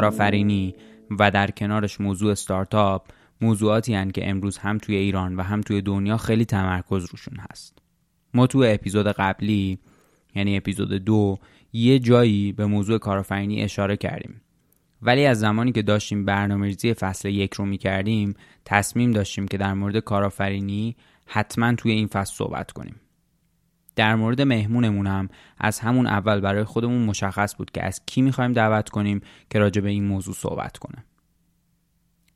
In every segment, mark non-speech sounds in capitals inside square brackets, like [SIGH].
کارآفرینی و در کنارش موضوع ستارتاپ موضوعاتی هن که امروز هم توی ایران و هم توی دنیا خیلی تمرکز روشون هست. ما توی اپیزود قبلی یعنی اپیزود دو یه جایی به موضوع کارآفرینی اشاره کردیم. ولی از زمانی که داشتیم برنامه‌ریزی فصل یک رو می‌کردیم تصمیم داشتیم که در مورد کارآفرینی حتما توی این فصل صحبت کنیم. در مورد مهمونمونم از همون اول برای خودمون مشخص بود که از کی می‌خوایم دعوت کنیم که راجع به این موضوع صحبت کنه.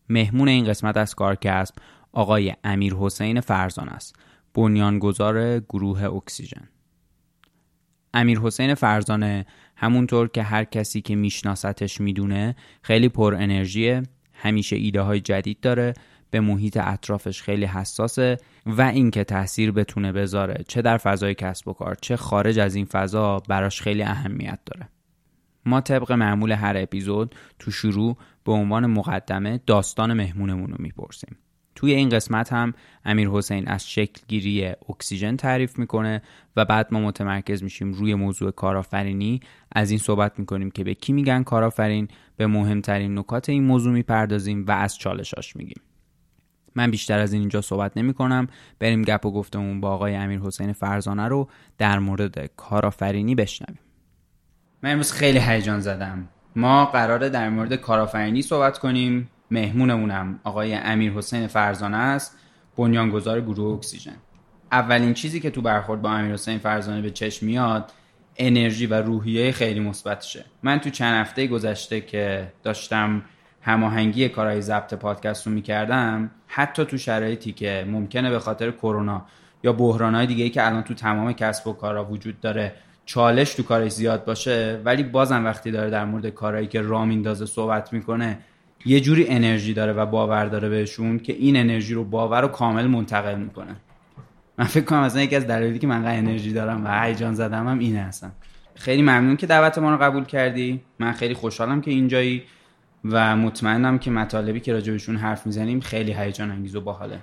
مهمون این قسمت از کارکسب آقای امیر حسین فرزان است بنیانگذار گروه اکسیژن. امیر حسین فرزانه همونطور که هر کسی که میشناستش می‌دونه خیلی پر انرژیه همیشه ایده های جدید داره به محیط اطرافش خیلی حساسه و اینکه تاثیر بتونه بذاره چه در فضای کسب و کار چه خارج از این فضا براش خیلی اهمیت داره. ما طبق معمول هر اپیزود تو شروع به عنوان مقدمه داستان مهمونمون رو می‌پرسیم. توی این قسمت هم امیر حسین از شکلگیری اکسیژن تعریف می‌کنه و بعد ما متمرکز میشیم روی موضوع کارآفرینی. از این صحبت می‌کنیم که به کی میگن کارآفرین به مهمترین نکات این موضوع می‌پردازیم و از چالشاش میگیم. من بیشتر از این اینجا صحبت نمی کنم بریم گپ و گفتمون با آقای امیر حسین فرزانه رو در مورد کارآفرینی بشنویم. من امروز خیلی هیجان زدم. ما قراره در مورد کارآفرینی صحبت کنیم. مهمونمونم آقای امیر حسین فرزانه است. بنیانگذار گروه اکسیژن. اولین چیزی که تو برخورد با امیر حسین فرزانه به چشم میاد انرژی و روحیه خیلی مثبتشه. من تو چند هفته گذشته که داشتم هماهنگی کارهای ضبط پادکست رو می‌کردم حتی تو شرایطی که ممکنه به خاطر کرونا یا بحرانهای دیگه ای که الان تو تمام کسب و کارها وجود داره چالش تو کارش زیاد باشه ولی بازم وقتی داره در مورد کارهایی که راه میندازه صحبت می‌کنه یه جوری انرژی داره و باور داره بهشون که این انرژی رو باور و کامل منتقل می‌کنه. من فکر کنم از یکی از دلایلی که من انرژی دارم و هیجان زدم هم اینه هستم خیلی ممنون که دعوت ما رو قبول کردی. من خیلی خوشحالم که اینجایی. و مطمئنم که مطالبی که راجبشون حرف می‌زنیم خیلی هیجان انگیز و باحاله.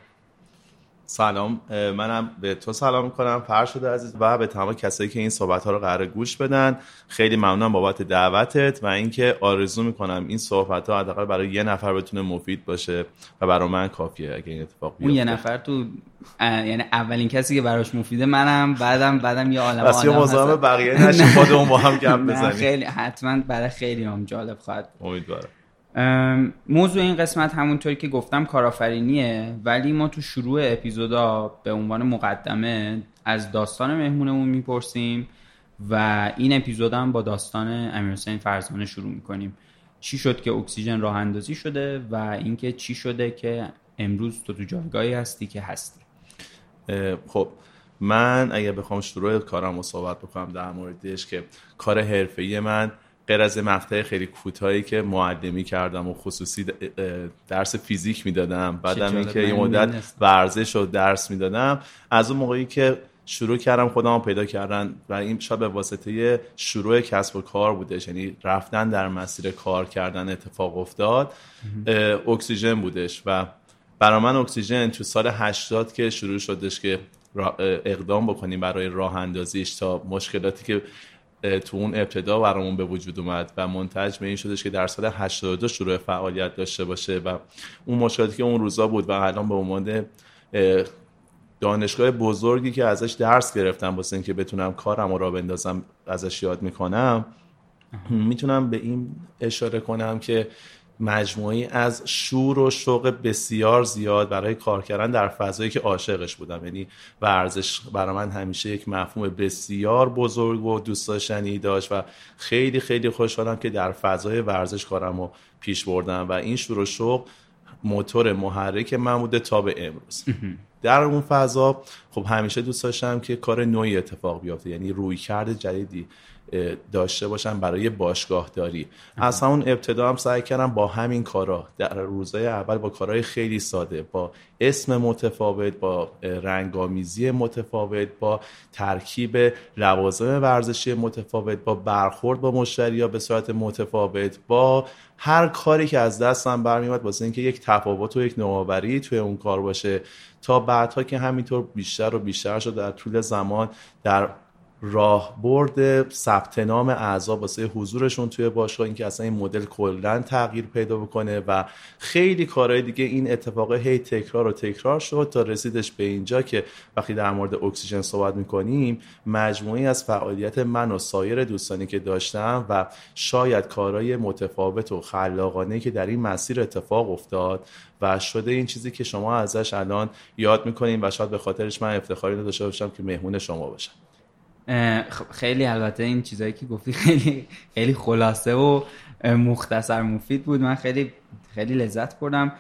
سلام منم به تو سلام می‌کنم فرشاد عزیز و به تمام کسایی که این صحبت ها رو قرار گوش بدن. خیلی ممنونم بابت دعوتت و اینکه آرزو می‌کنم این صحبت ها حداقل برای یه نفر بتونه مفید باشه و برای من کافیه اگه این اتفاق بیفته. اون یه نفر تو یعنی اولین کسی که براش مفیده منم بعدم بعدم یه عالم بس یه مزاحم بقیه نشیم خودمون با هم گپ بزنیم. خیلی حتما برای خیلی هم جالب خواهد امیدوارم. موضوع این قسمت همونطوری که گفتم کارآفرینیه ولی ما تو شروع اپیزودا به عنوان مقدمه از داستان مهمونمون می‌پرسیم و این اپیزود هم با داستان امیرحسین فرزانه شروع می‌کنیم. چی شد که اکسیژن راه اندازی شده و اینکه چی شده که امروز تو تو جایگاهی هستی که هستی؟ خب من اگه بخوام شروع کارم رو صحبت بکنم در موردش که کار حرفه‌ای من غیر از مقطع خیلی کوتاهی که معلمی کردم و خصوصی درس فیزیک می‌دادم. بعدم اینکه یه مدت ورزش و درس می‌دادم. از اون موقعی که شروع کردم خودم پیدا کردن و این شاید به واسطه شروع کسب و کار بودش یعنی رفتن در مسیر کار کردن اتفاق افتاد اکسیژن بودش و برای من اکسیژن تو سال 80 که شروع شدش که اقدام بکنیم برای راه اندازیش تا مشکلاتی که تو اون ابتدا برامون به وجود اومد و منتج به این شدش که در سال 82 شروع فعالیت داشته باشه و اون مشکلاتی که اون روزا بود و الان به عنوان دانشگاه بزرگی که ازش درس گرفتم واسه اینکه بتونم کارم را بندازم ازش یاد می‌کنم می‌تونم به این اشاره کنم که مجموعی از شور و شوق بسیار زیاد برای کار کردن در فضایی که عاشقش بودم. یعنی ورزش برای من همیشه یک مفهوم بسیار بزرگ و دوست داشتنی داشت و خیلی خیلی خوشحالم که در فضای ورزش کارم رو پیش بردم و این شور و شوق موتور محرک من بوده تا به امروز. در اون فضا خب همیشه دوست داشتم که کار نوعی اتفاق بیفته یعنی روی کرد جدیدی داشته باشم برای باشگاه داری از همون ابتدا هم سعی کردم با همین کارا. در روزهای اول با کارهای خیلی ساده با اسم متفاوت با رنگامیزی متفاوت با ترکیب لوازم ورزشی متفاوت با برخورد با مشتری ها به صورت متفاوت با هر کاری که از دستم برمیاد واسه اینکه یک تفاوت و یک نوآوری توی اون کار باشه. تا بعدها که همینطور بیشتر و بیشتر شد در طول زمان در راهبرد ثبت نام اعضا واسه حضورشون توی باشگاه اینکه اصلا این مدل کلا تغییر پیدا بکنه و خیلی کارهای دیگه این اتفاق هی تکرار و تکرار شد تا رسیدش به اینجا که وقتی در مورد اکسیژن صحبت می‌کنیم مجموعی از فعالیت من و سایر دوستانی که داشتم و شاید کارهای متفاوت و خلاقانه که در این مسیر اتفاق افتاد و شده این چیزی که شما ازش الان یاد می‌کنین و شاید به خاطرش من افتخاری داشته باشم که مهمون شما باشم. خب خیلی البته این چیزایی که گفتی خیلی خیلی خلاصه و مختصر مفید بود. من خیلی خیلی لذت بردم.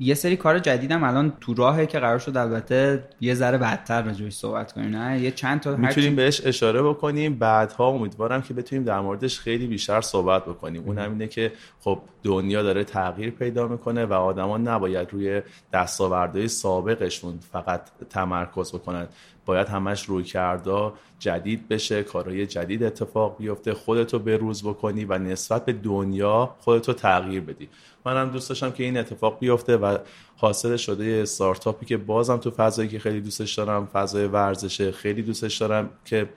یه سری کار جدیدم الان تو راهه که قرار شد البته یه ذره بعدتر راجعش صحبت کنیم نه؟ یه چند تا می‌تونیم بهش اشاره بکنیم. بعدها امیدوارم که بتونیم در موردش خیلی بیشتر صحبت بکنیم. اون هم اینه که خب دنیا داره تغییر پیدا می‌کنه و آدما نباید روی دستاوردهای سابقشون فقط تمرکز بکنن. باید همش روی کردا جدید بشه کارهای جدید اتفاق بیفته خودتو به روز بکنی و نسبت به دنیا خودتو تغییر بدی. منم دوست داشتم که این اتفاق بیفته و حاصل شده استارتاپی که بازم تو فضایی که خیلی دوستش دارم فضای ورزشه خیلی دوستش دارم که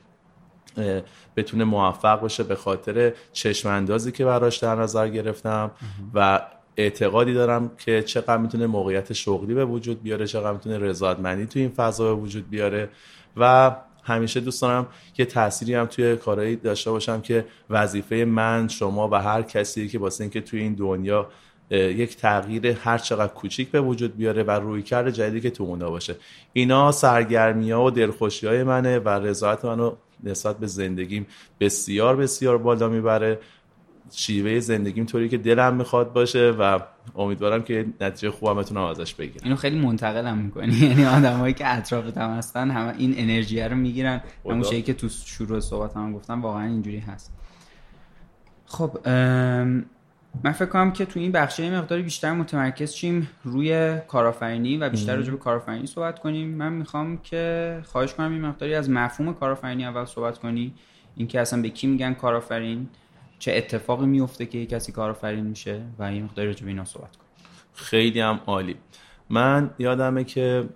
بتونه موفق بشه به خاطر چشم اندازی که براش در نظر گرفتم و اعتقادی دارم که چقدر می‌تونه موقعیت شغلی به وجود بیاره چقدر می‌تونه رضایتمندی تو این فضا به وجود بیاره. و همیشه دوست دارم که تأثیری هم توی کارهایی داشته باشم که وظیفه من شما و هر کسی که واسه اینکه توی این دنیا یک تغییر هر چقدر کوچیک به وجود بیاره و روی کرد جدیدی که تو اونها باشه. اینا سرگرمی ها و دلخوشی های منه و رضایت منو نسبت به زندگیم بسیار بسیار بالا می‌بره. شیوه زندگیم طوری که دلم می‌خواد باشه و امیدوارم که نتیجه خوبم بتونم ازش بگیرم. اینو خیلی منتقلم می‌کنی. [LAUGHS] یعنی آدمایی که اطرافت هم هستن همه این انرژی رو می‌گیرن. همون چیزی که تو شروع صحبت هم گفتم واقعا اینجوری هست. خب من فکر کنم که تو این بخشه مقداری بیشتر متمرکز شیم روی کارآفرینی و بیشتر راجع به کارآفرینی صحبت کنیم. من می‌خوام که خواهش کنم این مقداری از مفهوم کارآفرینی اول صحبت کنی. اینکه اصلا به کی میگن کارآفرین. چه اتفاقی میفته که کسی کارآفرین میشه و این مقداری راجع به اینا صحبت کنیم. خیلی هم عالی. من یادمه که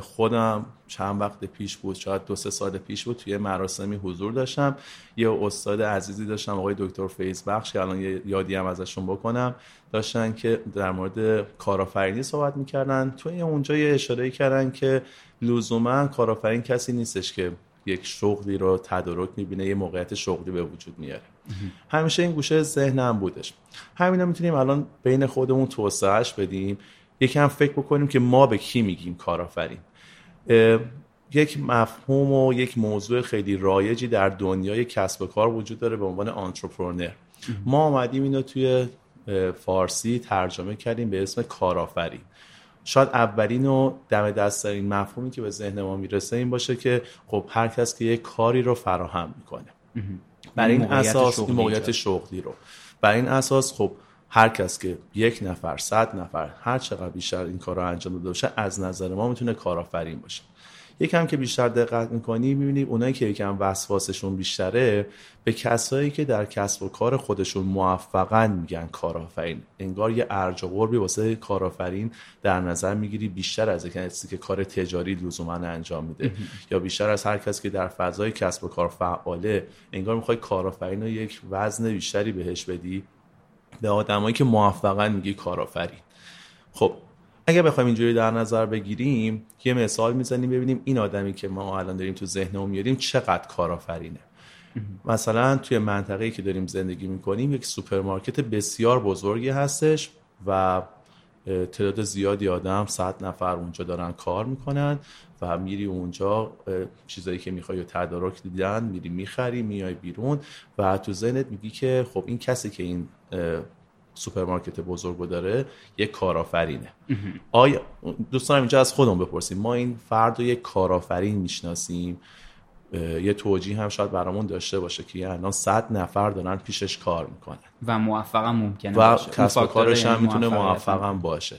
خودم چند وقت پیش بود شاید دو سه سال پیش بود توی مراسمی حضور داشتم. یه استاد عزیزی داشتم آقای دکتر فیض بخش که الان یه یادی هم ازشون بکنم. داشتن که در مورد کارآفرینی صحبت می‌کردن. توی اونجا یه اشاره کردن که لزوما کارآفرین کسی نیستش که یک شغلی رو تدارک می‌بینه یه موقعیت شغلی به وجود میاره. همیشه این گوشه ذهنم بودش. همینا می‌تونیم الان بین خودمون توسعهش بدیم. یکم فکر بکنیم که ما به کی میگیم کارآفرین. یک مفهوم و یک موضوع خیلی رایجی در دنیای کسب و کار وجود داره به عنوان آنترپرنر ما آمدیم اینو توی فارسی ترجمه کردیم به اسم کارآفرین. شاید اولین و دم دستترین مفهومی که به ذهن ما می‌رسه این باشه که خب هر کس که یک کاری رو فراهم می‌کنه. برای این اساس این موقعیت شغلی رو. برای این اساس خب هر کس که یک نفر صد نفر هر چقدر بیشتر این کار رو انجام داده باشه از نظر ما می‌تونه کارآفرین باشه. یکم که بیشتر دقت می‌کنی می‌بینی اونایی که یکم وسواسشون بیشتره به کسایی که در کسب و کار خودشون موفقن میگن کارآفرین. انگار یه ارج و قربی واسه کارآفرین در نظر می‌گیری بیشتر از کسی که کار تجاری لزوما انجام میده. یا بیشتر از هر کسی که در فضای کسب و کار فعاله انگار می‌خوای کارآفرین رو یک وزن بیشتری بهش بدی. به آدمایی که موفقن میگی کارآفرین. خب اگر بخوایم اینجوری در نظر بگیریم یه مثال می‌زنیم ببینیم این آدمی که ما الان داریم تو ذهنمون میاریم چقدر کارآفرینه. مثلا توی منطقه‌ای که داریم زندگی می‌کنیم یک سوپرمارکت بسیار بزرگی هستش و تعداد زیادی آدم صد نفر اونجا دارن کار می‌کنن و میری اونجا چیزایی که می‌خوای تدارک دیدن میری می‌خری میای بیرون و تو ذهنت میگی که خب این کسی که این سوپرمارکت بزرگو داره یک کارآفرینه. آیا دوستان اینجا از خودمون بپرسیم. ما این فرد رو یک کارآفرین می‌شناسیم. یه توجیه هم شاید برامون داشته باشه که الان صد نفر دارن پیشش کار می‌کنن. و موفقم ممکنه و باشه. کسب و کارش هم می‌تونه موفقم باشه.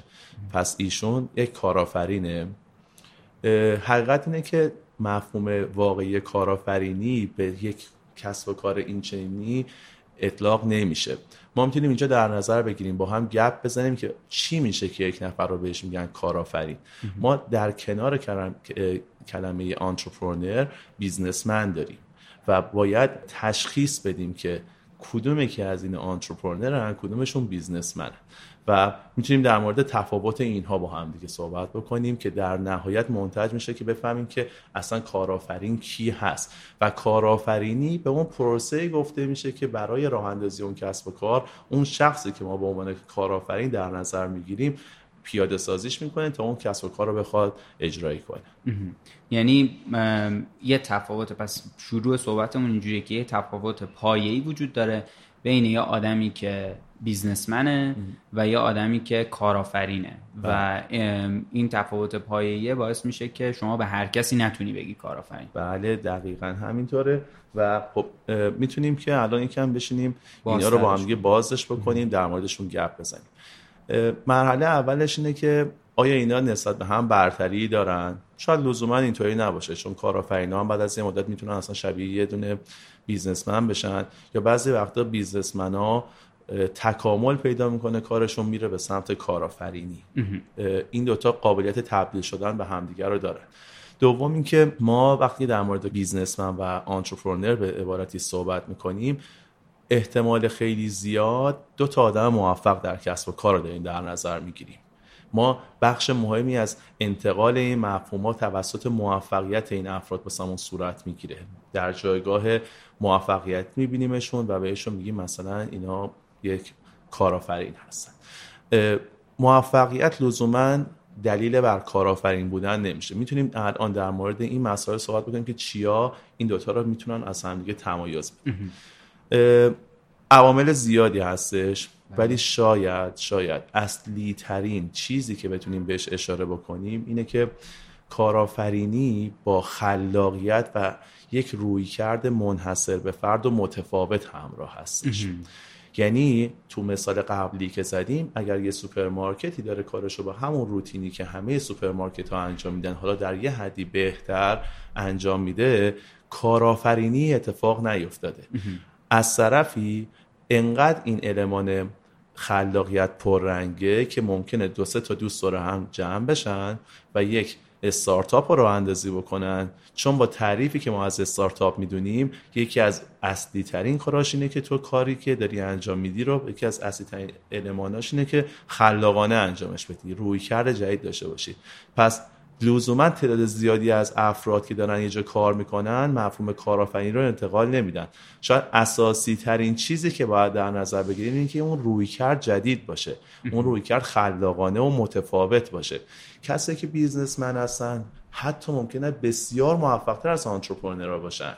پس ایشون یک کارآفرینه. حقیقت اینه که مفهوم واقعی کارآفرینی به یک کسب و کار اینچنینی اطلاق نمیشه. ما می‌تونیم اینجا در نظر بگیریم با هم گپ بزنیم که چی میشه که یک نفر رو بهش میگن کارآفرین. ما در کنار کلمه entrepreneur businessman داریم و باید تشخیص بدیم که کدومه که از این entrepreneur کدومشون businessman ه و می‌تونیم در مورد تفاوت اینها با هم دیگه صحبت بکنیم که در نهایت منتج میشه که بفهمیم که اصلا کارآفرین کی هست. و کارآفرینی به اون پروسه گفته میشه که برای راه اندازی اون کسب و کار اون شخصی که ما به عنوان کارآفرین در نظر می‌گیریم پیاده سازیش می‌کنه تا اون کسب و کار رو بخواد اجرایی کنه. یعنی یه تفاوت پس شروع صحبتمون اینجوریه که یه تفاوت پایه‌ای وجود داره بین یه آدمی که بیزنسمنه و یه آدمی که کارآفرینه. و بله. این تفاوت پایه‌ای باعث میشه که شما به هر کسی نتونی بگی کارآفرین. بله دقیقا همینطوره. و خب می‌تونیم که الان یکم بشینیم اینا رو با هم دیگه بازش بکنیم در موردشون گپ بزنیم. مرحله اولش اینه که آیا اینا نسبت به هم برتری دارن؟ شاید لزوما اینطوری نباشه چون کارآفرینا هم بعد از یه مدت می‌تونن اصلا شبیه یه دونه بیزنسمن بشن. یا بعضی وقتا بیزنسمن ها تکامل پیدا می‌کنه کارشون میره به سمت کارآفرینی. این دوتا قابلیت تبدیل شدن به همدیگر رو دارن. دوم اینکه ما وقتی در مورد بیزنسمن و آنترپرنر به عبارتی صحبت می‌کنیم احتمال خیلی زیاد دو تا آدم موفق در کسب و کار رو داریم در نظر می‌گیریم. ما بخش مهمی از انتقال این مفهوم توسط موفقیت این افراد بسامون صورت می‌گیره. در جایگاه موفقیت میبینیمشون و بهشون میگیم مثلا اینا یک کارآفرین هستن. موفقیت لزوما دلیل بر کارآفرین بودن نمیشه. می‌تونیم الان در مورد این مسائل صحبت بکنیم که چیا این دوتا رو می‌تونن از همدیگه تمایز بدن. عوامل زیادی هستش ولی بله. شاید شاید اصلی ترین چیزی که بتونیم بهش اشاره بکنیم اینه که کارآفرینی با خلاقیت و یک رویکرد منحصر به فرد و متفاوت همراه هستش. یعنی تو مثال قبلی که زدیم اگر یه سوپرمارکتی داره کارشو با همون روتینی که همه سوپرمارکت ها انجام میدن حالا در یه حدی بهتر انجام میده کارآفرینی اتفاق نیفتاده. از طرفی انقدر این المان خلاقیت پررنگه که ممکنه دو سه تا دوست دور هم جمع بشن و یک استارتاپ رو اندازی بکنن. چون با تعریفی که ما از استارتاپ می‌دونیم یکی از اصلی ترین کاراش اینه که تو کاری که داری انجام میدی رو یکی از اصلی ترین اینه که خلاقانه انجامش بدی. روی کرد جدید داشته باشی. پس لزوما تعداد زیادی از افراد که دارن یه جا کار می‌کنن مفهوم کارآفرینی رو انتقال نمیدن. شاید اساسی ترین چیزی که باید در نظر بگیریم این که اون رویکرد جدید باشه. اون رویکرد خلاقانه و متفاوت باشه. کسی که بیزنسمن هستن حتی ممکنه بسیار موفقتر از آنترپرنرها باشن.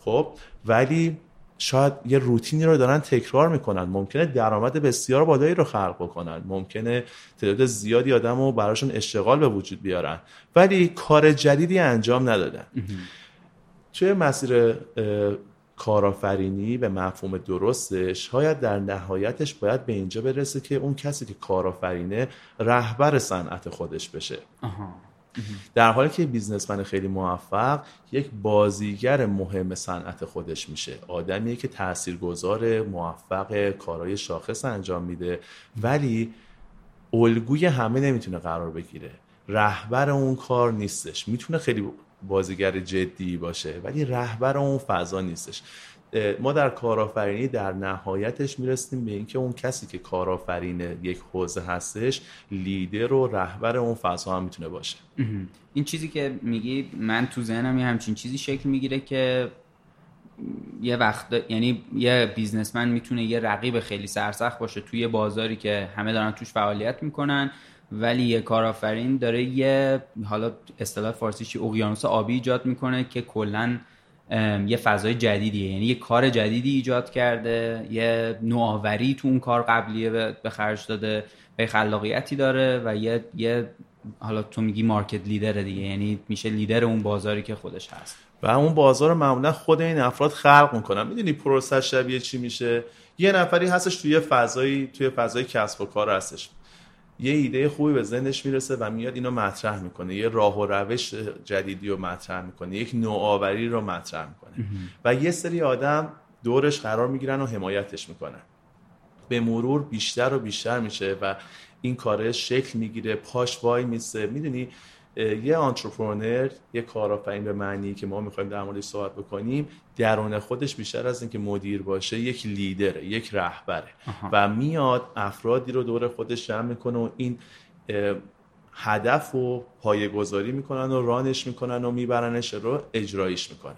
خب ولی شاید یه روتینی رو دارن تکرار می‌کنن. ممکنه درآمد بسیار بالایی رو خلق بکنن. ممکنه تعداد زیادی آدم رو براشون اشتغال به وجود بیارن. ولی کار جدیدی انجام ندادن. توی مسیر کارآفرینی به مفهوم درستش شاید در نهایتش باید به اینجا برسه که اون کسی که کارآفرینه رهبر صنعت خودش بشه. در حالی که بیزنسمن خیلی موفق یک بازیگر مهم صنعت خودش میشه. آدمیه که تاثیرگذار موفق کارهای شاخص انجام میده ولی الگوی همه نمی‌تونه قرار بگیره. رهبر اون کار نیستش. می‌تونه خیلی بازیگر جدی باشه ولی رهبر اون فضا نیستش. ما در کارآفرینی در نهایتش می‌رسیم به اینکه اون کسی که کارآفرین یک حوزه هستش لیدر و رهبر اون فضا هم می‌تونه باشه. این چیزی که میگی من تو ذهنم یه همچین چیزی شکل می‌گیره که یه وقت یعنی یه بیزنسمن می‌تونه یه رقیب خیلی سرسخت باشه توی بازاری که همه دارن توش فعالیت می‌کنن ولی یه کارآفرین داره یه حالا اصطلاح فارسیش اقیانوس آبی ایجاد می‌کنه که کلا یه فضای جدیدیه یعنی یه کار جدیدی ایجاد کرده. یه نوآوری تو اون کار قبلیه به خرج داده. به خلاقیتی داره و یه یه حالا تو میگی مارکت لیدر دیگه. یعنی میشه لیدر اون بازاری که خودش هست. و اون بازار معمولا خود این افراد خلق می‌کنن. می‌دونی پروسه شبیه چی میشه؟ یه نفری هستش توی فضایی توی فضای کسب و کار هستش. یه ایده خوبی به ذهنش می‌رسه و میاد اینو مطرح می‌کنه. یه راه و روش جدیدی رو مطرح می‌کنه. یک نوآوری رو مطرح می‌کنه. و یه سری آدم دورش قرار می‌گیرن و حمایتش می‌کنن. به مرور بیشتر و بیشتر میشه و این کاره شکل می‌گیره پاش وای میسه. می‌دونی؟ یه آنترپرنر یه کارآفرین به معنی که ما می‌خوایم در موردش صحبت بکنیم درون خودش بیشتر از اینکه مدیر باشه یک لیدره یک رهبره. و میاد افرادی رو دور خودش جمع می‌کنه و این هدف و پایه گذاری می‌کنن و رانش می‌کنن و میبرنش رو اجرایش می‌کنن.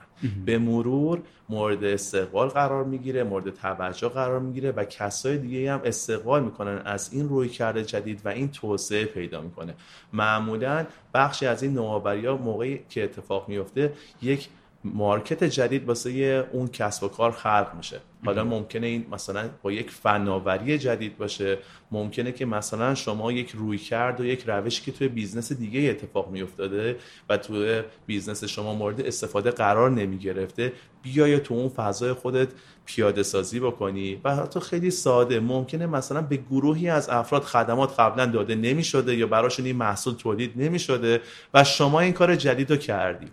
به مرور مورد استقبال قرار می‌گیره مورد توجه قرار می‌گیره و کسای دیگه هم استقبال می‌کنن از این رویکرد جدید و این توسعه پیدا می‌کنه. معمولا بخشی از این نوآوری ها موقعی که اتفاق میفته یک market جدید واسه اون کسب و کار خلق میشه. حالا ممکنه این مثلا با یک فناوری جدید باشه ممکنه که مثلا شما یک رویکرد و یک روشی که توی business دیگه اتفاق میافتاده و توی business شما مورد استفاده قرار نمی گرفته بیای تو اون فضای خودت پیاده سازی بکنی و حتی خیلی ساده. ممکنه مثلا به گروهی از افراد خدمات قبلا داده نمی شده یا براشون این محصول تولید نمی شده و شما این کار جدید رو کردی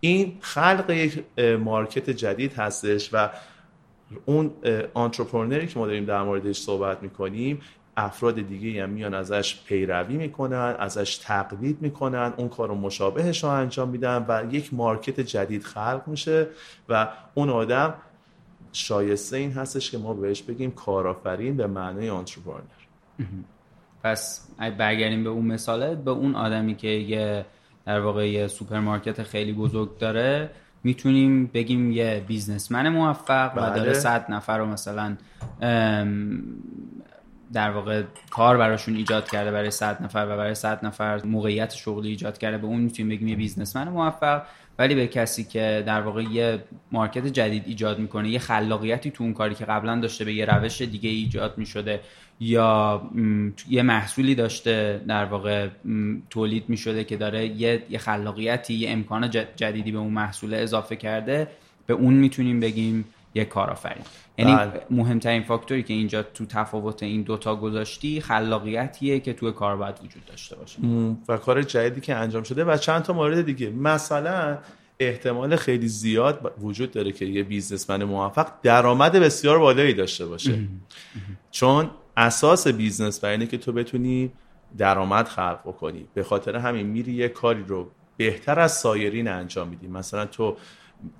این خلق یک market جدید هستش و اون entrepreneur ی که ما داریم در موردش صحبت می‌کنیم افراد دیگه هم میان ازش پیروی می‌کنن ازش تقلید می‌کنن اون کار رو مشابهش رو انجام میدن و یک market جدید خلق میشه و اون آدم شایسته این هستش که ما بهش بگیم کارآفرین به معنای entrepreneur پس برگردیم به اون مثاله به اون آدمی که یه در واقع یه سوپرمارکت خیلی بزرگ داره می‌تونیم بگیم یه businessman موفق و داره بله. صد نفر رو مثلا در واقع کار براشون ایجاد کرده برای صد نفر و برای صد نفر موقعیت شغلی ایجاد کرده به اون می‌تونیم بگیم یه businessman موفق ولی به کسی که در واقع یه مارکت جدید ایجاد می‌کنه یه خلاقیتی تو اون کاری که قبلا داشته به یه روش دیگه ایجاد می‌شده یا یه محصولی داشته در واقع تولید می‌شده که داره یه،, یه خلاقیتی یه امکان جدیدی به اون محصول اضافه کرده به اون می‌تونیم بگیم یه کارآفرین. یعنی بله. مهمترین فاکتوری که اینجا تو تفاوت این دوتا گذاشتی خلاقیتیه که تو کار باید وجود داشته باشه. و کار جدیدی که انجام شده و چند تا مورد دیگه. مثلا احتمال خیلی زیاد وجود داره که یه businessman موفق درآمد بسیار بالایی داشته باشه. چون اساس business برای اینه که تو بتونی درآمد خلق بکنی. به خاطر همین میری یه کاری رو بهتر از سایرین انجام میدی. مثلا تو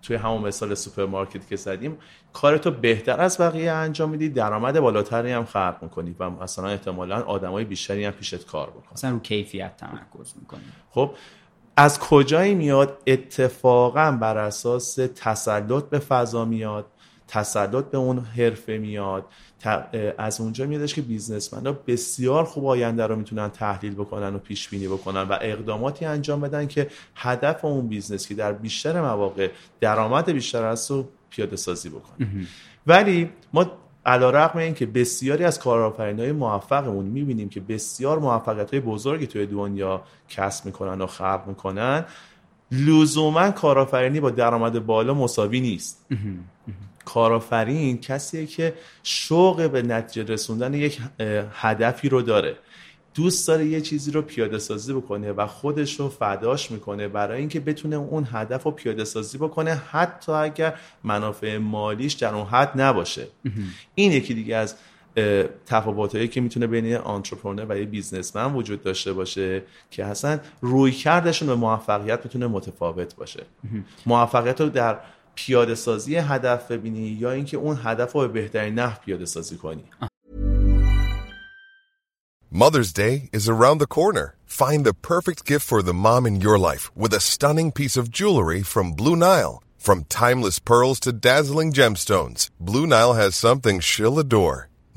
توی همون مثال سوپرمارکت که زدیم کارتو بهتر از بقیه انجام میدی درآمد بالاتری هم خلق می‌کنی و مثلا احتمالا آدمای بیشتری هم پیشت کار بکنن. مثلا رو کیفیت تمرکز می‌کنی. خب از کجایی میاد؟ اتفاقا بر اساس تسلط به فضا میاد تسلط به اون حرفه میاد. از اونجا میادش که ها بسیار خوب آینده رو می‌تونن تحلیل بکنن و پیش بینی بکنن و اقداماتی انجام بدن که هدف اون business که در بیشتر مواقع درآمد بیشتر است رو پیاده سازی بکنن ولی ما علی‌رغم این که بسیاری از کارآفرین های موفقمون می‌بینیم که بسیار موفقیت های بزرگی توی دنیا کسب می‌کنن و خلق می‌کنن لزوما کارآفرینی با درآمد بالا مساوی نیست. کارآفرین کسیه که شوق به نتیجه رسوندن یک هدفی رو داره. دوست داره یه چیزی رو پیاده سازی بکنه و خودش رو فداش می‌کنه برای اینکه بتونه اون هدف رو پیاده سازی بکنه حتی اگر منافع مالیش در اون حد نباشه. این یکی دیگه از تفاوتایی که می‌تونه بین آنترپرنور و یه بیزنسمن وجود داشته باشه که اصلا روی کردشون به موفقیت می‌تونه متفاوت باشه موفقیت رو در پیاده سازی هدف ببینی یا اینکه اون هدف رو به بهترین نحو پیاده سازی کنی Mother's Day is around the corner. Find the perfect gift for the mom in your life with a stunning piece of jewelry from Blue Nile. From timeless pearls to dazzling gemstones, Blue Nile has something she'll adore.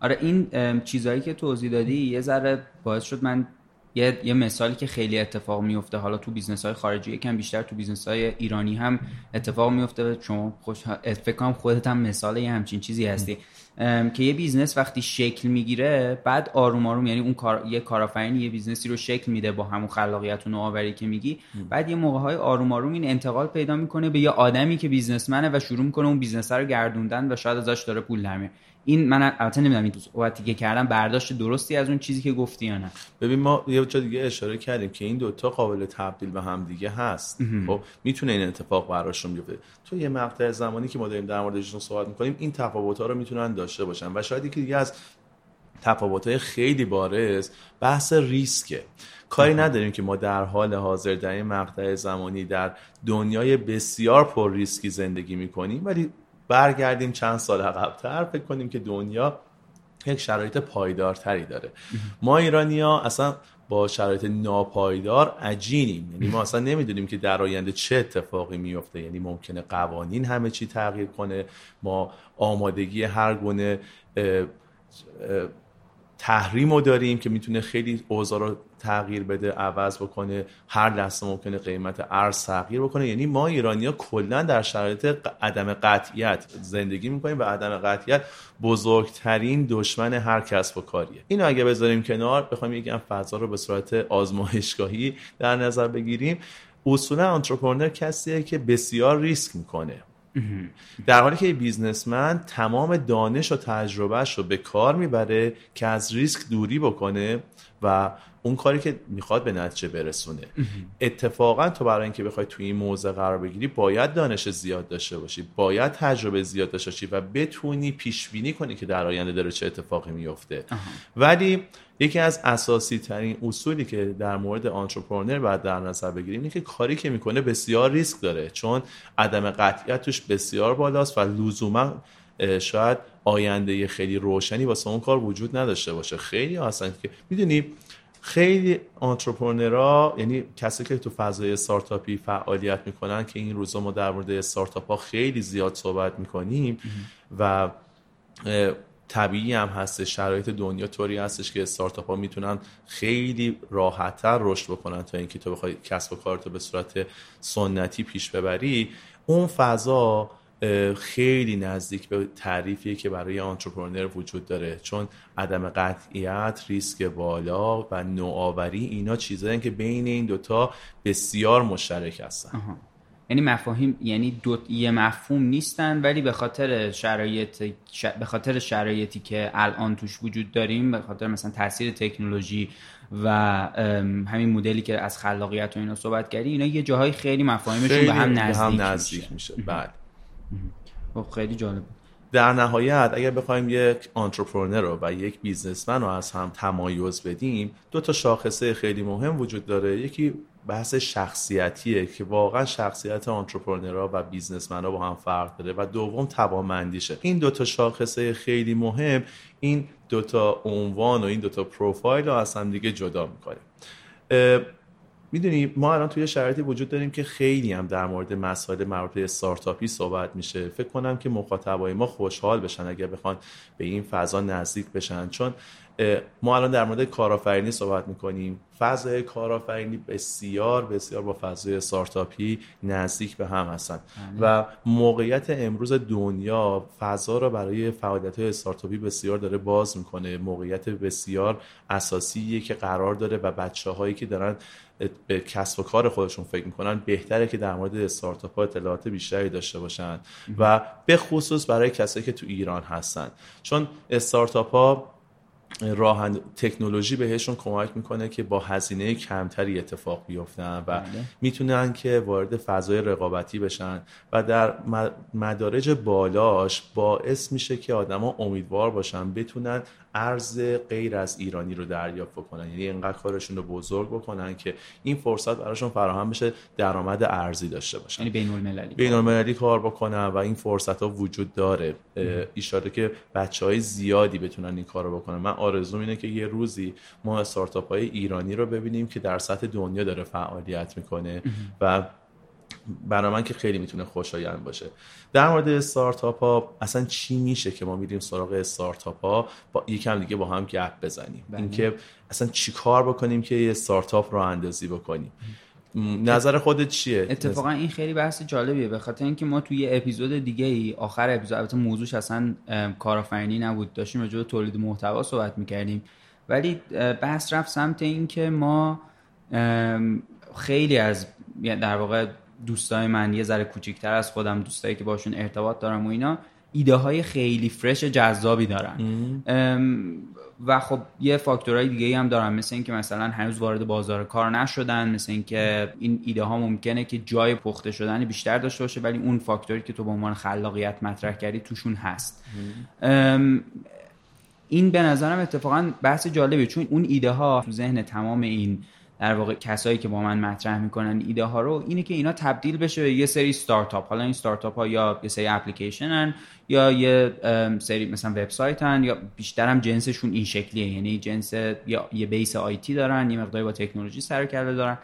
آره این چیزایی که توضیح دادی یه ذره باعث شد من یه, یه مثالی که خیلی اتفاق میفته. حالا تو بیزنس های خارجی یکم بیشتر تو بیزنس های ایرانی هم اتفاق میفته. چون خوش فکر کنم خودت هم مثال یه همچین چیزی هستی. که یه business وقتی شکل می‌گیره بعد آروم آروم یعنی اون کار یه کارآفرین یه business ی رو شکل میده با همون خلاقیت و نوآوری که میگی. بعد یه موقع های آروم آروم این انتقال پیدا می‌کنه به یه آدمی که businessman ه و شروع می‌کنه اون business رو گردوندن و شاید ازش داره پول در این من البته نمی‌دونم این صحبتی که کردم برداشت درستی از اون چیزی که گفتی یا نه. ببین ما یه جا دیگه اشاره کردیم که این دوتا قابل تبدیل به هم دیگه هست. خب می‌تونه این اتفاق براشون بیفته. تو یه مقطع زمانی که ما داریم در موردشون صحبت می‌کنیم این تفاوت ها رو می‌تونن داشته باشن و شاید یکی دیگه از تفاوت های خیلی بارز بحث ریسکه. کاری نداریم که ما در حال حاضر در این مقطع زمانی در دنیای بسیار پر ریسکی زندگی می‌کنیم ولی برگردیم چند سال عقبتر فکر کنیم که دنیا یک شرایط پایدارتری داره. ما ایرانی ها اصلا با شرایط ناپایدار عجینیم. یعنی ما اصلا نمی‌دونیم که در آینده چه اتفاقی میفته یعنی ممکنه قوانین همه چی تغییر کنه. ما آمادگی هر گونه تحریم رو داریم که می‌تونه خیلی اوضاع رو تغییر بده عوض بکنه هر لحظه ممکنه قیمت ارز تغییر بکنه. یعنی ما ایرانی ها کلا در شرایط عدم قطعیت زندگی می‌کنیم و عدم قطعیت بزرگترین دشمن هر کسب و کاریه. اینو اگه بذاریم کنار بخوایم یکم فضا رو به صورت آزمایشگاهی در نظر بگیریم. اصولا انترپرنور کسیه که بسیار ریسک می‌کنه. در حالی که بیزنسمن تمام دانش و تجربهش رو به کار می‌بره که از ریسک دوری بکنه و اون کاری که می‌خواد به نتیجه برسونه. اتفاقا تو برای اینکه بخوای توی این موضع قرار بگیری باید دانش زیاد داشته باشی باید تجربه زیاد داشته باشی و بتونی پیش بینی کنی که در آینده داره چه اتفاقی میفته ولی یکی از اساسی ترین اصولی که در مورد آنترپرنر باید در نظر بگیریم اینه که کاری که می‌کنه بسیار ریسک داره چون عدم قطعیت توش بسیار بالاست و لزوما شاید آینده خیلی روشنی واسه اون کار وجود نداشته باشه. خیلی هستن که می‌دونی خیلی آنترپرنرها یعنی کسی که تو فضای استارتاپی فعالیت می‌کنن که این روزا ما در مورد استارتاپ ها خیلی زیاد صحبت می‌کنیم و طبیعی هم هست شرایط دنیا طوری هستش که استارتاپ ها می‌تونن خیلی راحتتر رشد بکنن تا اینکه تو بخوای کسب و کارتو به صورت سنتی پیش ببری. اون فضا خیلی نزدیک به تعریفیه که برای آنترپرنر وجود داره چون عدم قطعیت ریسک بالا و نوآوری اینا چیزایی که بین این دوتا بسیار مشترک هستن. یعنی مفاهیم یعنی دو یه مفهوم نیستن ولی به خاطر شرایط به خاطر شرایطی که الان توش وجود داریم به خاطر مثلا تاثیر تکنولوژی و همین مدلی که از خلاقیت و اینا صحبت کردی اینا یه جاهای خیلی مفاهیمشون به هم نزدیک, هم نزدیک میشه, میشه. بله خب خیلی جالب در نهایت اگر بخوایم یک entrepreneur رو و یک businessman رو از هم تمایز بدیم دو تا شاخصه خیلی مهم وجود داره. یکی بحث شخصیتیه که واقعا شخصیت entrepreneur ها و businessman ها با هم فرق داره و دوم توانمندیشه. این دوتا شاخصه خیلی مهم این دوتا عنوان و این دوتا پروفایل رو از هم دیگه جدا می‌کنه می‌دونی ما الان توی شرایطی وجود داریم که خیلی هم در مورد مسائل مربوط به استارتاپی صحبت میشه. فکر کنم که مخاطبای ما خوشحال بشن اگر بخوان به این فضا نزدیک بشن. چون ما الان در مورد کارآفرینی صحبت می‌کنیم. فضای کارآفرینی بسیار بسیار با فضای استارتاپی نزدیک به هم هستن. بله. و موقعیت امروز دنیا فضا را برای فعالیت های استارتاپی بسیار داره باز می‌کنه. موقعیت بسیار اساسیه که قرار داره و بچه هایی که دارن به کسب و کار خودشون فکر می‌کنن بهتره که در مورد استارتاپ ها اطلاعات بیشتری داشته باشن و به خصوص برای کسایی که تو ایران هستن چون استارتاپ ها راه تکنولوژی بهشون کمک می‌کنه که با هزینه کمتری اتفاق بیفتن و بله. می‌تونن که وارد فضای رقابتی بشن و در مدارج بالاش باعث میشه که آدما امیدوار باشن بتونن ارز غیر از ایرانی رو دریافت بکنن. یعنی اینقدر کارشون رو بزرگ بکنن که این فرصت براشون فراهم بشه درآمد ارزی داشته باشن. یعنی بین المللی بین المللی کار بکنن و این فرصت ها وجود داره. اشاره که بچه های زیادی بتونن این کار رو بکنن. من آرزوم اینه که یه روزی ما استارتاپ های ایرانی رو ببینیم که در سطح دنیا داره فعالیت می‌کنه و برای من که خیلی می‌تونه خوشایند باشه. در مورد استارتاپ ها اصلا چی میشه که ما میریم سراغ استارتاپ ها؟ با یکم دیگه با هم گپ بزنیم. بله. اینکه اصلا چی کار بکنیم که یه استارتاپ رو اندازی بکنیم؟ نظر خودت چیه؟ اتفاقا این خیلی بحث جالبیه. به خاطر اینکه ما توی اپیزود دیگه ای آخر اپیزود البته موضوعش اصلا کارآفرینی نبود. داشتیم راجع به تولید محتوا صحبت می‌کردیم. ولی بحث رفت سمت اینکه ما خیلی از در واقع دوستای من یه ذره کوچیکتر از خودم دوستایی که باشون ارتباط دارم و اینا ایده های خیلی فرش جذابی دارن. و خب یه فاکتورهای دیگه هم دارن مثل اینکه مثلا هنوز وارد بازار کار نشدن مثل اینکه این ایده ها ممکنه که جای پخته شدن بیشتر داشته باشه ولی اون فاکتوری که تو به عنوان خلاقیت مطرح کردی توشون هست. این به نظرم اتفاقا بحث جالبه چون اون ایده ها تو ذهن تمام این در واقع کسایی که با من مطرح می‌کنن ایده ها رو اینه که اینا تبدیل بشه به یه سری ستارتاپ حالا این ستارتاپ ها یا یه سری اپلیکیشنن یا یه سری مثلا وبسایتن یا بیشتر هم جنسشون این شکلیه. یعنی جنس یا یه بیس آیتی دارن یه مقداری با تکنولوژی سر کرده دارن.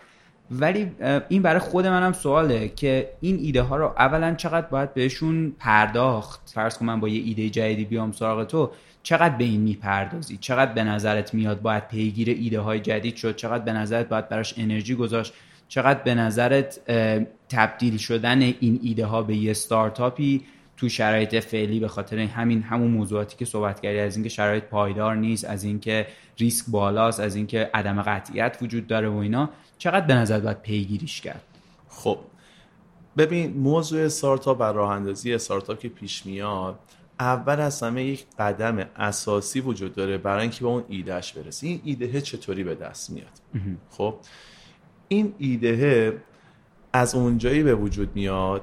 ولی این برای خود منم سواله که این ایده ها رو اولا چقدر باید بهشون پرداخت؟ فرض کن من با یه ایده جدیدی بیام سراغ تو. چقدر به این می‌پردازی؟ چقدر به نظرت میاد باید پیگیر ایده های جدید شد؟ چقدر به نظرت باید براش انرژی گذاشت؟ چقدر به نظرت تبدیل شدن این ایده ها به یه ستارتاپی تو شرایط فعلی به خاطر همین همون موضوعاتی که صحبت کردی از اینکه شرایط پایدار نیست از اینکه ریسک بالاست از اینکه عدم قطعیت وجود داره و اینا چقدر به نظر باید پیگیریش کرد؟ خب ببین موضوع استارتاپ و راه اندازی استارتاپ که پیش میاد اول از همه یک قدم اساسی وجود داره برای اینکه به اون ایدهش برسی. این ایده چطوری به دست میاد؟ خب این ایده از اونجایی به وجود میاد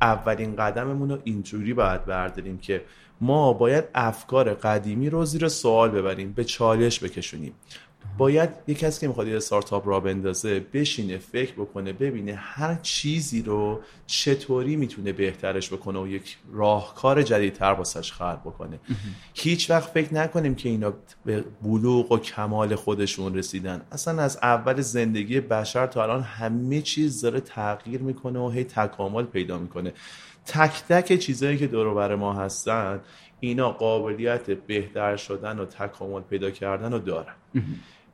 اولین قدممون رو اینجوری باید برداریم که ما باید افکار قدیمی رو زیر سوال ببریم به چالش بکشونیم. باید یه کسی که می‌خواد یه استارتاپ را بندازه بشینه فکر بکنه ببینه هر چیزی رو چطوری می‌تونه بهترش بکنه و یک راهکار جدیدتر واسش خلق بکنه. هیچ وقت فکر نکنیم که اینا به بلوغ و کمال خودشون رسیدن. اصلا از اول زندگی بشر تا الان همه چیز داره تغییر می‌کنه و هی تکامل پیدا می‌کنه. تک تک چیزهایی که دور بر ما هستن اینا قابلیت بهتر شدن و تکامل پیدا کردن رو دارن.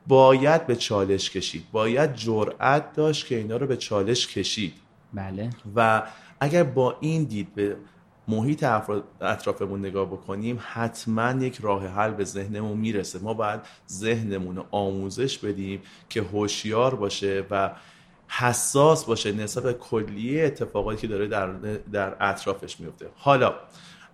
باید به چالش کشید. باید جرأت داشت که اینا رو به چالش کشید. بله. و اگر با این دید به محیط اطرافمون نگاه بکنیم حتما یک راه حل به ذهنمون می‌رسه. ما باید ذهنمون رو آموزش بدیم که هوشیار باشه و حساس باشه نسبت به کلیه اتفاقاتی که داره در, در اطرافش میفته. حالا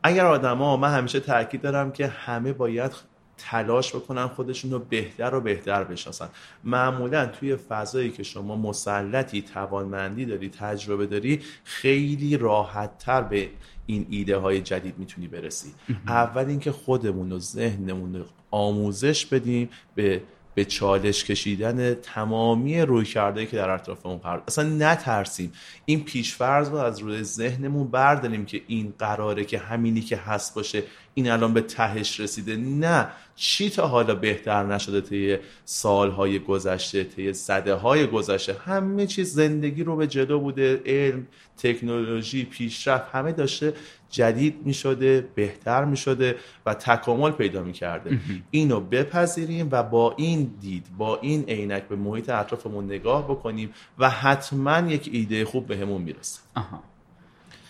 اگر آدما من همیشه تاکید دارم که همه باید تلاش بکنن خودشون رو بهتر و بهتر بشناسن. معمولا توی فضایی که شما مسلطی توانمندی داری تجربه داری خیلی راحت تر به این ایده های جدید می‌تونی برسی. اول اینکه خودمون و ذهنمون رو آموزش بدیم به به چالش کشیدن تمامی روی کرده که در اطرافمون قرار اصلا نترسیم. این پیشفرض رو از روی ذهنمون برداریم که این قراره که همینی که هست باشه این الان به تهش رسیده. نه. چی تا حالا بهتر نشده طی سالهای گذشته طی صده های گذشته؟ همه چیز زندگی رو به جلو بوده. علم تکنولوژی پیشرفت همه داشته جدید می شده بهتر می شده و تکامل پیدا می کرده اینو بپذیریم و با این دید با این عینک به محیط اطرافمون نگاه بکنیم و حتما یک ایده خوب بهمون به می‌رسه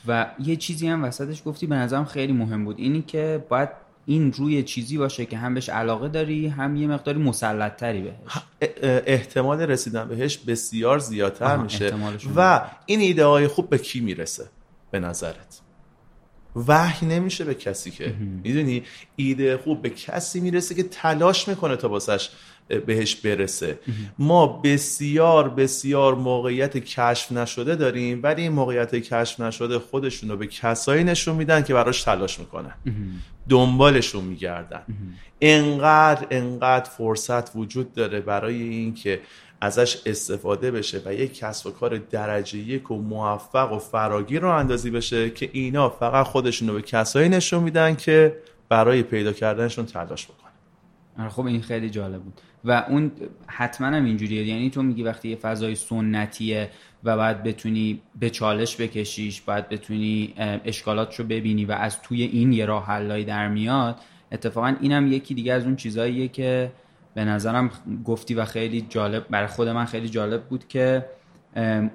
و یه چیزی هم وسطش گفتی به نظرم خیلی مهم بود. اینی که باید این روی چیزی باشه که هم بهش علاقه داری هم یه مقداری مسلط تری بهش احتمال رسیدن بهش بسیار زیادتر میشه و این ایده های خوب به کی می‌رسه؟ به نظرت. وحی نمیشه به کسی که. می‌دونی؟ ایده خوب به کسی می‌رسه که تلاش می‌کنه تا باسش بهش برسه. ما بسیار بسیار موقعیت کشف نشده داریم ولی این موقعیت کشف نشده خودشون رو به کسایی نشون میدن که براش تلاش می‌کنن. دنبالشون میگردن. انقدر انقدر فرصت وجود داره برای اینکه ازش استفاده بشه و یک کسب و کار درجه یک و موفق و فراگیر رو اندازی بشه که اینا فقط خودشون رو به کسایی نشون میدن که برای پیدا کردنشون تلاش بکنن. آره، خب این خیلی جالب بود. و اون حتما هم اینجوریه. یعنی تو میگی وقتی یه فضای سنتیه و باید بتونی به چالش بکشیش باید بتونی اشکالات رو ببینی و از توی این یه راه حلایی در میاد اتفاقا اینم یکی دیگه از اون چیزاییه که به نظرم گفتی و خیلی جالب برای خود من خیلی جالب بود که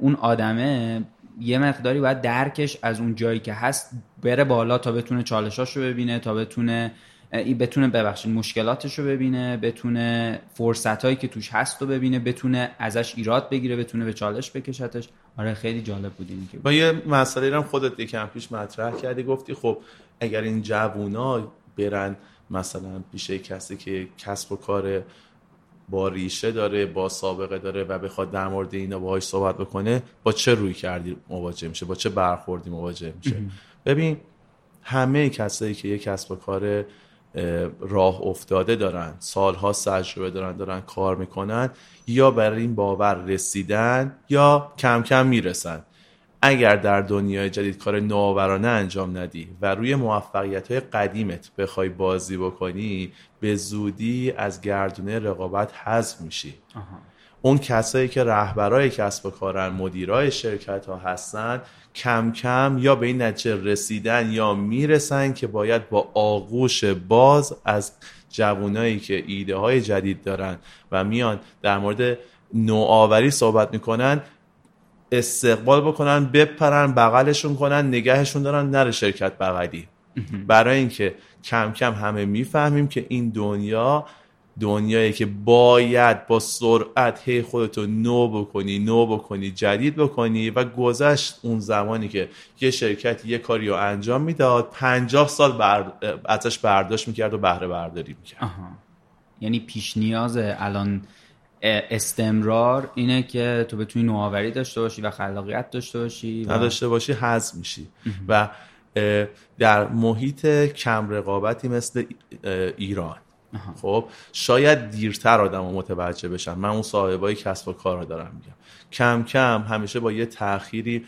اون آدمه یه مقداری باید درکش از اون جایی که هست بره بالا تا بتونه چالشاشو ببینه تا بتونه بتونه ببخشید مشکلاتش رو ببینه بتونه فرصت هایی که توش هست رو ببینه بتونه ازش ایراد بگیره بتونه به چالش بکشتش. آره خیلی جالب بود این که با یه مسئله هم خودت یکم پیش مطرح کردی گفتی خب اگر این جوونا برن مثلا پیش کسی که کسب و کار با ریشه داره با سابقه داره و بخواد در مورد اینا باهاش صحبت بکنه با چه روی کردی مواجه میشه؟ با چه برخوردی مواجه میشه؟ ببین همه کسایی که یک کسب و کار راه افتاده دارن سالها تجربه دارن دارن کار می‌کنن یا برای این باور رسیدن یا کم کم می‌رسن. اگر در دنیای جدید کار نوآورانه انجام ندی و روی موفقیت های قدیمت بخوای بازی بکنی به زودی از گردونه رقابت حذف میشی. اون کسایی که رهبرای کسب و کارن مدیرای شرکت ها هستن کم کم یا به این نتیجه رسیدن یا می‌رسن که باید با آغوش باز از جوانایی که ایده های جدید دارن و میان در مورد نوآوری صحبت می‌کنن استقبال بکنن بپرن بغلشون کنن نگهشون دارن نره شرکت بغلی. برای اینکه کم کم همه می‌فهمیم که این دنیا دنیایی که باید با سرعت هی خودتو نو بکنی نو بکنی جدید بکنی و گذشت اون زمانی که یه شرکت یه کاری رو انجام می‌داد پنجاه سال بر... ازش برداشت می‌کرد و بهره برداری می‌کرد. یعنی پیش نیاز الان استمرار اینه که تو بتونی نوآوری داشته باشی و خلاقیت داشته باشی و... نداشته باشی حذف میشی. و در محیط کم رقابتی مثل ایران. خب شاید دیرتر آدم متوجه بشن. من اون صاحبای کسب و کار رو دارم میگم. کم کم همیشه با یه تأخیری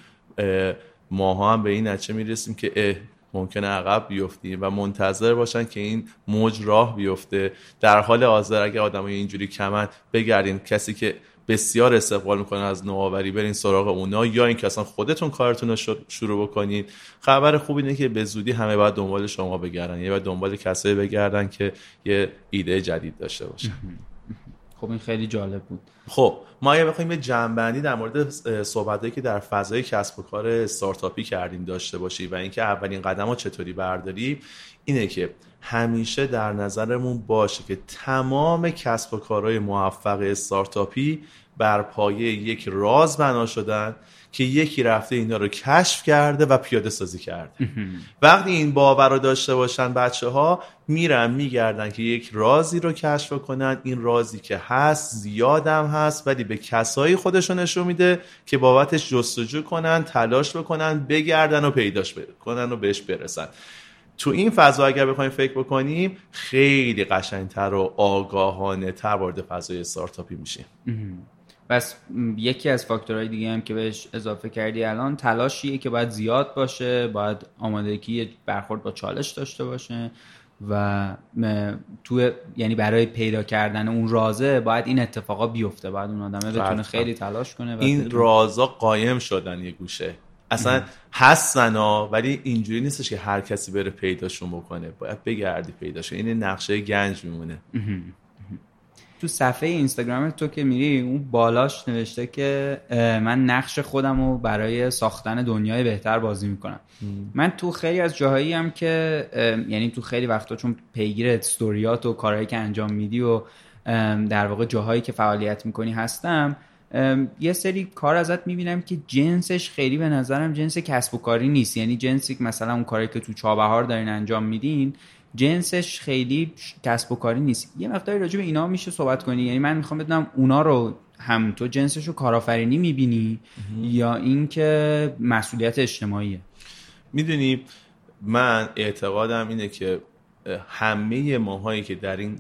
ماها هم به این نتیجه می‌رسیم که ممکنه عقب بیفتیم و منتظر باشن که این موج راه بیفته. در حال حاضر اگه آدمای اینجوری کمن بگردین کسی که بسیار استقبال می‌کنن از نوآوری برین سراغ اونا یا اینکه اصلا خودتون کارتون رو شروع بکنید خبر خوب اینه که به زودی همه باید دنبال شما بگردن. یا باید دنبال کسایی بگردن که یه ایده جدید داشته باشن. خب این خیلی جالب بود. خب ما اگه بخوایم یه جنبندی در مورد صحبتایی که در فضای کسب و کار استارتاپی کردیم داشته باشی و اینکه اولین قدم ها چطوری برداری اینه که همیشه در نظرمون باشه که تمام کسب و کارهای موفق استارتاپی بر پایه یک راز بنا شدن که یکی رفته اینا رو کشف کرده و پیاده سازی کرده. وقتی این باور رو داشته باشن بچه ها میرن میگردن که یک رازی رو کشف کنن. این رازی که هست زیادم هست ولی به کسایی خودشون نشون میده که بابتش جستجو کنن تلاش بکنن بگردن و پیداش کنن و بهش برسن. تو این فضا اگر بخوایم فکر بکنیم خیلی قشنگتر و آگاهانه تر وارد فضای استارتاپی میشیم. پس یکی از فاکتورهای دیگه هم که بهش اضافه کردی الان تلاشیه که باید زیاد باشه باید آمادگی برخورد با چالش داشته باشه و تو یعنی برای پیدا کردن اون رازه باید این اتفاقا بیفته باید اون آدمه بتونه خیلی تلاش کنه و این رازا قایم شدن یه گوشه. اصلا هستن ها ولی اینجوری نیستش که هر کسی بره پیداشون بکنه. باید بگردی پیداشون این نقشه گنج میمونه. تو صفحه اینستاگرام تو که میری اون بالاش نوشته که من نقش خودم رو برای ساختن دنیای بهتر بازی می‌کنم. من تو خیلی از جاهایی هم که یعنی تو خیلی وقتا چون پیگیر استوریات و کارهایی که انجام میدی و در واقع جاهایی که فعالیت می‌کنی هستم یه سری کار ازت می‌بینم که جنسش خیلی به نظرم جنس کسب و کاری نیست. یعنی جنسی که مثلا اون کاری که تو چابهار دارین انجام میدین جنسش خیلی کسب و کاری نیست. یه مقداری راجع به اینا میشه صحبت کنی. یعنی من می‌خوام بدونم اونا رو هم تو جنسش رو کارآفرینی می‌بینی یا اینکه مسئولیت اجتماعیه؟ می‌دونی من اعتقادم اینه که همه ماهایی که در این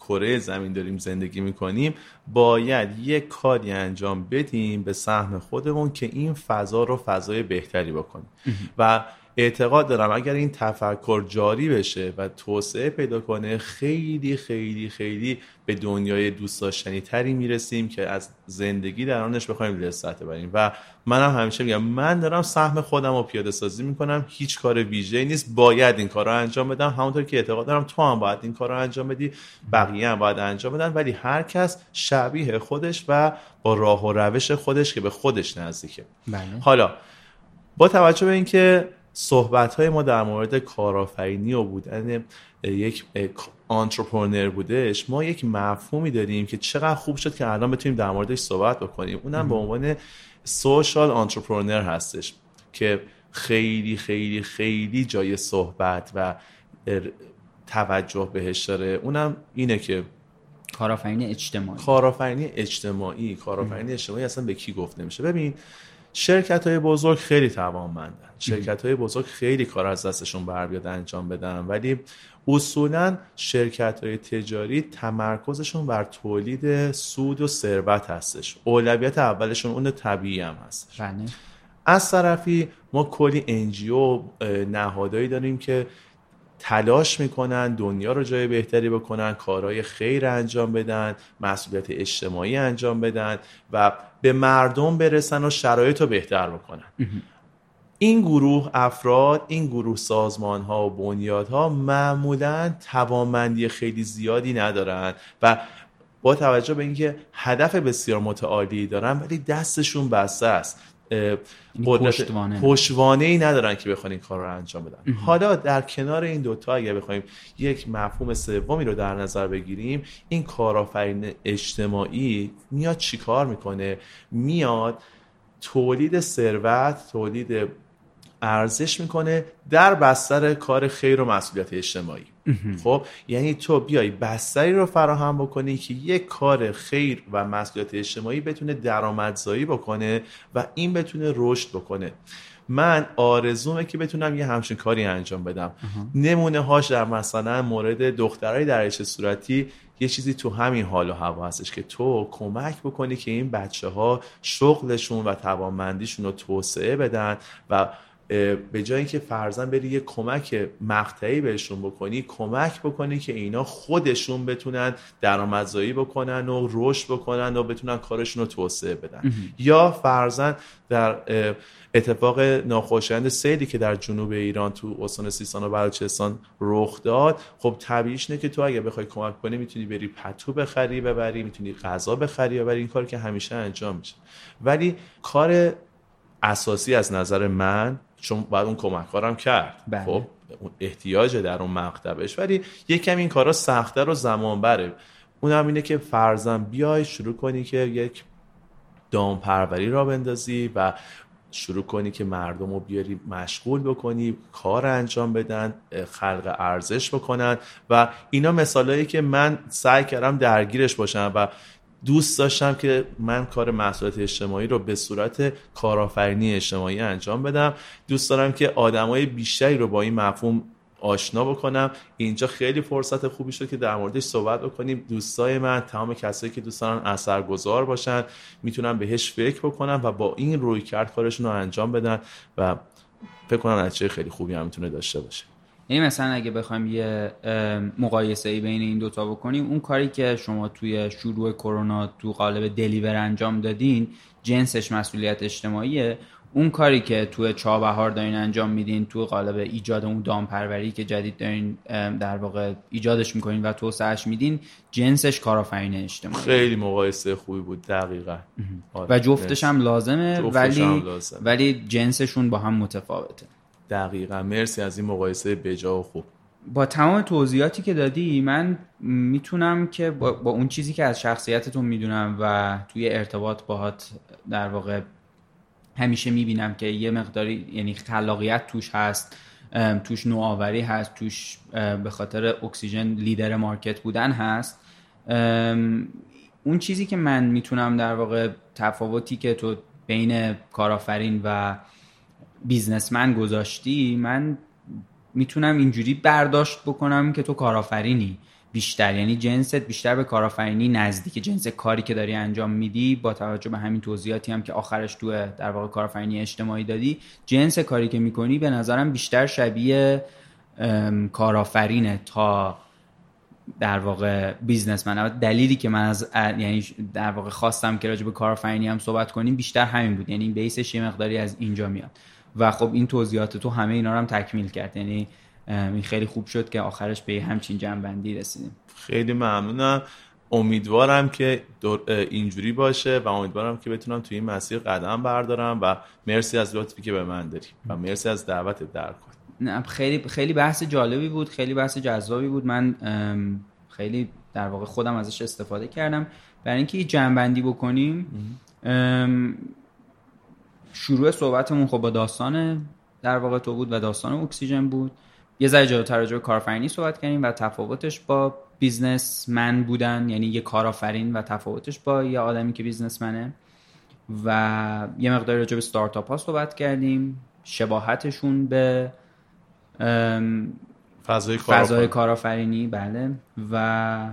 کره زمین داریم زندگی می‌کنیم باید یک کاری انجام بدیم به سهم خودمون که این فضا رو فضای بهتری بکنیم و اعتقاد دارم اگر این تفکر جاری بشه و توسعه پیدا کنه خیلی خیلی خیلی به دنیای دوست داشتنی تری می‌رسیم که از زندگی در آنش بخوایم لذت ببریم. و منم هم همیشه میگم من دارم سهم خودم رو پیاده سازی می‌کنم هیچ کار ویژه نیست. باید این کار رو انجام بدم. همونطور که اعتقاد دارم تو هم باید این کار رو انجام بدی بقیه هم باید انجام بدن. ولی هر کس شبیه خودش و با راه و روش خودش که به خودش نزدیکه. بله. حالا با توجه به اینکه صحبت های ما در مورد کارآفرینی و بودن یک آنترپرنر بودش ما یک مفهومی داریم که چقدر خوب شد که الان بتونیم در موردش صحبت بکنیم. اونم به عنوان سوشال آنترپرنر هستش که خیلی خیلی خیلی جای صحبت و توجه بهش داره. اونم اینه که کارآفرینی اجتماعی. کارآفرینی اجتماعی کارآفرینی اجتماعی اصلا به کی گفته میشه ببین شرکت های بزرگ خیلی توانمندن. شرکت های بزرگ خیلی کار از دستشون بر بیاد انجام بدن ولی اصولا شرکت های تجاری تمرکزشون بر تولید سود و ثروت هستش. اولویت اولشون اون طبیعی هم هستش. بله. از طرفی ما کلی انجیو نهادهایی داریم که تلاش می‌کنن دنیا رو جای بهتری بکنن کارهای خیر انجام بدن مسئولیت اجتماعی انجام بدن و به مردم برسن و شرایط رو بهتر بکنن. این گروه افراد این گروه سازمان ها و بنیاد ها معمولا توانمندی خیلی زیادی ندارن و با توجه به اینکه هدف بسیار متعالی دارن ولی دستشون بسته است. پشتوانه. پشتوانه. ای ندارن که بخوان این کار رو انجام بدن. حالا در کنار این دوتا اگر بخوایم یک مفهوم سومی رو در نظر بگیریم این کارآفرین اجتماعی میاد چیکار می‌کنه؟ میاد تولید ثروت تولید ارزش می‌کنه در بستر کار خیر و مسئولیت اجتماعی. خب یعنی تو بیای بستری رو فراهم بکنی که یک کار خیر و مسئولیت اجتماعی بتونه درآمدزایی بکنه و این بتونه رشد بکنه. من آرزومه که بتونم یه همچین کاری انجام بدم. نمونه هاش در مثلا مورد دخترای در صورتی یه چیزی تو همین حال و هوا هستش که تو کمک بکنی که این بچه ها شغلشون و توانمندیشون رو توسعه بدن و به جای اینکه فرزن بری یه کمک مقطعی بهشون بکنی کمک بکنی که اینا خودشون بتونن درآمدزایی بکنن و رشد بکنن و بتونن کارشون رو توسعه بدن. یا فرزن در اتفاق ناخوشایند سیلی که در جنوب ایران تو استان سیستان و بلوچستان رخ داد خب طبیعیش نه که تو اگه بخوای کمک کنی می‌تونی بری پتو بخری ببری می‌تونی غذا بخری ببری این کار که همیشه انجام میشه. ولی کار اساسی از نظر من چون بعد اون کمککارم کرد. بله. خب احتیاج در اون مکتبش ولی یکم این کارا سختتر و زمان بره اونم اینه که فرزن بیای شروع کنی که یک دامپروری را بندازی و شروع کنی که مردم رو بیاری مشغول بکنی کار انجام بدن خلق ارزش بکنن. و اینا مثالهایی که من سعی کردم درگیرش باشم و دوست داشتم که من کار محصولات اجتماعی رو به صورت کارآفرینی اجتماعی انجام بدم. دوست دارم که آدمای بیشتری رو با این مفهوم آشنا بکنم. اینجا خیلی فرصت خوبی شد که در موردش صحبت بکنیم. دوستای من تمام کسایی که دوست دارن اثرگذار باشن می‌تونن بهش فکر بکنن و با این روی کرد کارشون رو انجام بدن و فکر کنم نتیجه خیلی خوبی هم می‌تونه داشته باشه. یعنی مثلا اگه بخوایم یه مقایسه ای بین این دوتا بکنیم اون کاری که شما توی شروع کرونا تو قالب دلیور انجام دادین جنسش مسئولیت اجتماعیه. اون کاری که تو چابهار دارین انجام میدین تو قالب ایجاد اون دامپروری که جدید دارین در واقع ایجادش می‌کنین و توسعهش میدین جنسش کارآفرین اجتماعی. خیلی مقایسه خوبی بود دقیقا. و جفتش هم لازمه ولی ولی جنسشون با هم متفاوته. دقیقا. مرسی از این مقایسه بجا و خوب. با تمام توضیحاتی که دادی من می‌تونم که با, با اون چیزی که از شخصیتتون می‌دونم و توی ارتباط باهات در واقع همیشه می‌بینم که یه مقداری یعنی خلاقیت توش هست توش نوآوری هست توش به خاطر اکسیژن لیدر مارکت بودن هست. اون چیزی که من می‌تونم در واقع تفاوتی که تو بین کارآفرین و بیزنسمن گذاشتی من می‌تونم اینجوری برداشت بکنم که تو کارآفرینی. بیشتر یعنی جنست بیشتر به کارآفرینی نزدیک. جنس کاری که داری انجام میدی با توجه به همین توضیحاتی هم که آخرش تو در واقع کارآفرینی اجتماعی دادی جنس کاری که می‌کنی به نظرم بیشتر شبیه کارآفرینه تا در واقع بیزنسمن. دلیلی که من از یعنی در واقع خواستم که راجع به کارآفرینی هم صحبت کنیم بیشتر همین بود. یعنی بیسش یه مقداری از اینجا میاد. و خب این توضیحات تو همه اینا رو هم تکمیل کرد. یعنی این خیلی خوب شد که آخرش به همچین جنبندی رسیدیم. خیلی ممنونم. امیدوارم که اینجوری باشه و امیدوارم که بتونم توی این مسیر قدم بردارم و مرسی از لطفی که به من داری و مرسی از دعوت در کن خیلی خیلی بحث جالبی بود خیلی بحث جذابی بود. من خیلی در واقع خودم ازش استفاده کردم. برای اینکه جمع‌بندی بکنیم شروع صحبتمون خب با داستان در واقع تو بود و داستان اکسیژن بود. یه ذره جلوتر راجع به کارآفرینی صحبت کردیم و تفاوتش با businessman بودن. یعنی یه کارآفرین و تفاوتش با یه آدمی که businessman ه. و یه مقدار راجع به ستارتاپ ها صحبت کردیم. شباهتشون به فضای, فضای کارآفرینی. بله. و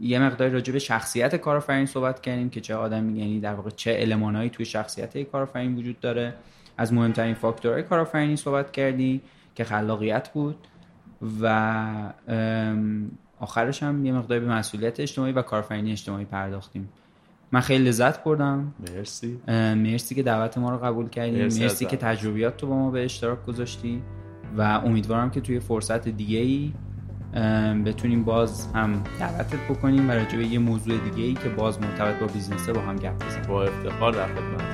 یه مقدار راجع به شخصیت کارآفرین صحبت کردیم که چه آدمی یعنی در واقع چه المانهایی توی شخصیت کارآفرین وجود داره. از مهمترین فاکتورهای کارآفرینی صحبت کردیم که خلاقیت بود و آخرش هم یه مقداری به مسئولیت اجتماعی و کارفرینی اجتماعی پرداختیم. من خیلی لذت بردم. مرسی. مرسی که دعوت ما رو قبول کردی. مرسی, مرسی که تجربیات تو با ما به اشتراک گذاشتی. و امیدوارم که توی فرصت دیگه ای بتونیم باز هم دعوتت بکنیم و راجع به یه موضوع دیگه ای که باز مرتبط با بیزنسه با هم گپ بزنیم. با افتخار در خدمت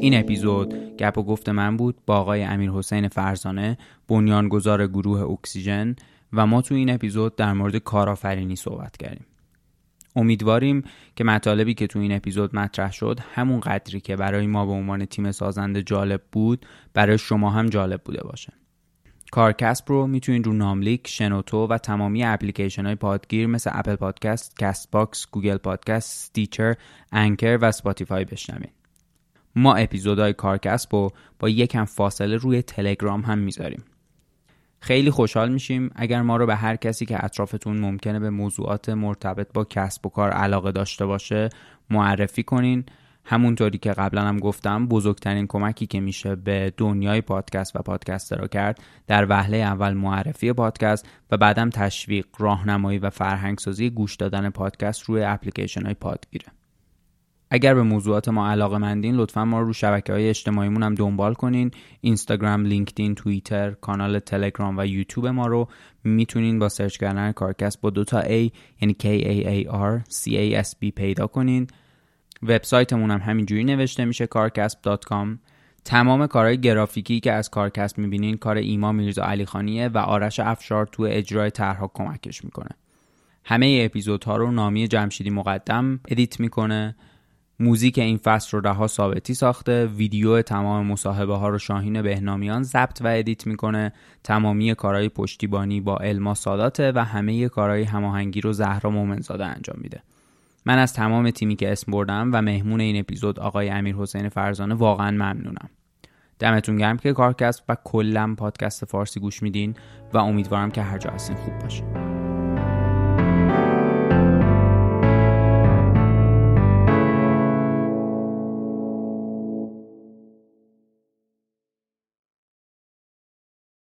این اپیزود گپ و گفت من بود با آقای امیر حسین فرزانه بنیانگذار گروه اکسیژن و ما تو این اپیزود در مورد کارآفرینی صحبت کردیم. امیدواریم که مطالبی که تو این اپیزود مطرح شد همون قدری که برای ما به عنوان تیم سازنده جالب بود برای شما هم جالب بوده باشه. کارکسب رو می‌تونید رو ناملیک، شنوتو و تمامی اپلیکیشن های پادگیر مثل اپل پادکست، کست باکس، گوگل پادکست، ستیچر، انکر و سپاتیفای بشنوید. ما اپیزودهای کارکسب رو با یکم فاصله روی تلگرام هم می‌ذاریم. خیلی خوشحال میشیم. اگر ما رو به هر کسی که اطرافتون ممکنه به موضوعات مرتبط با کسب و کار علاقه داشته باشه معرفی کنین. همونطوری که قبلا هم گفتم بزرگترین کمکی که میشه به دنیای پادکست و پادکسترها کرد در وهله اول معرفی پادکست و بعدم تشویق راهنمایی و فرهنگسازی گوش دادن پادکست روی اپلیکیشن های پادگیره. اگر به موضوعات ما علاقه مندین لطفا ما رو, شبکه های اجتماعیمون هم دنبال کنین. اینستاگرام، لینکدین، توییتر، کانال تلگرام و یوتیوب ما رو می‌تونین با سرچ کردن کارکست با دوتا A یعنی K A A R C A S B پیدا کنین. وبسایتمون هم همینجوری نوشته میشه کارکسب.com تمام کارهای گرافیکی که از کارکسب می‌بینین کار ایما میرزا علی خانیه و آرش افشار تو اجرای طرحها کمکش می‌کنه. همه اپیزودها رو نامی جمشیدی مقدم edit می‌کنه. موزیک این فصل رو رها ثابتی ساخته. ویدیو تمام مصاحبه ها رو شاهین بهنامیان ضبط و edit می‌کنه. تمامی کارهای پشتیبانی با علما ساداته و همه کارهای هماهنگی رو زهرا مومنزاده انجام میده. من از تمام تیمی که اسم بردم و مهمون این اپیزود آقای امیر حسین فرزانه واقعا ممنونم. دمتون گرم که کارکسب و کلا پادکست فارسی گوش میدین و امیدوارم که هر جا هستین خوب باشه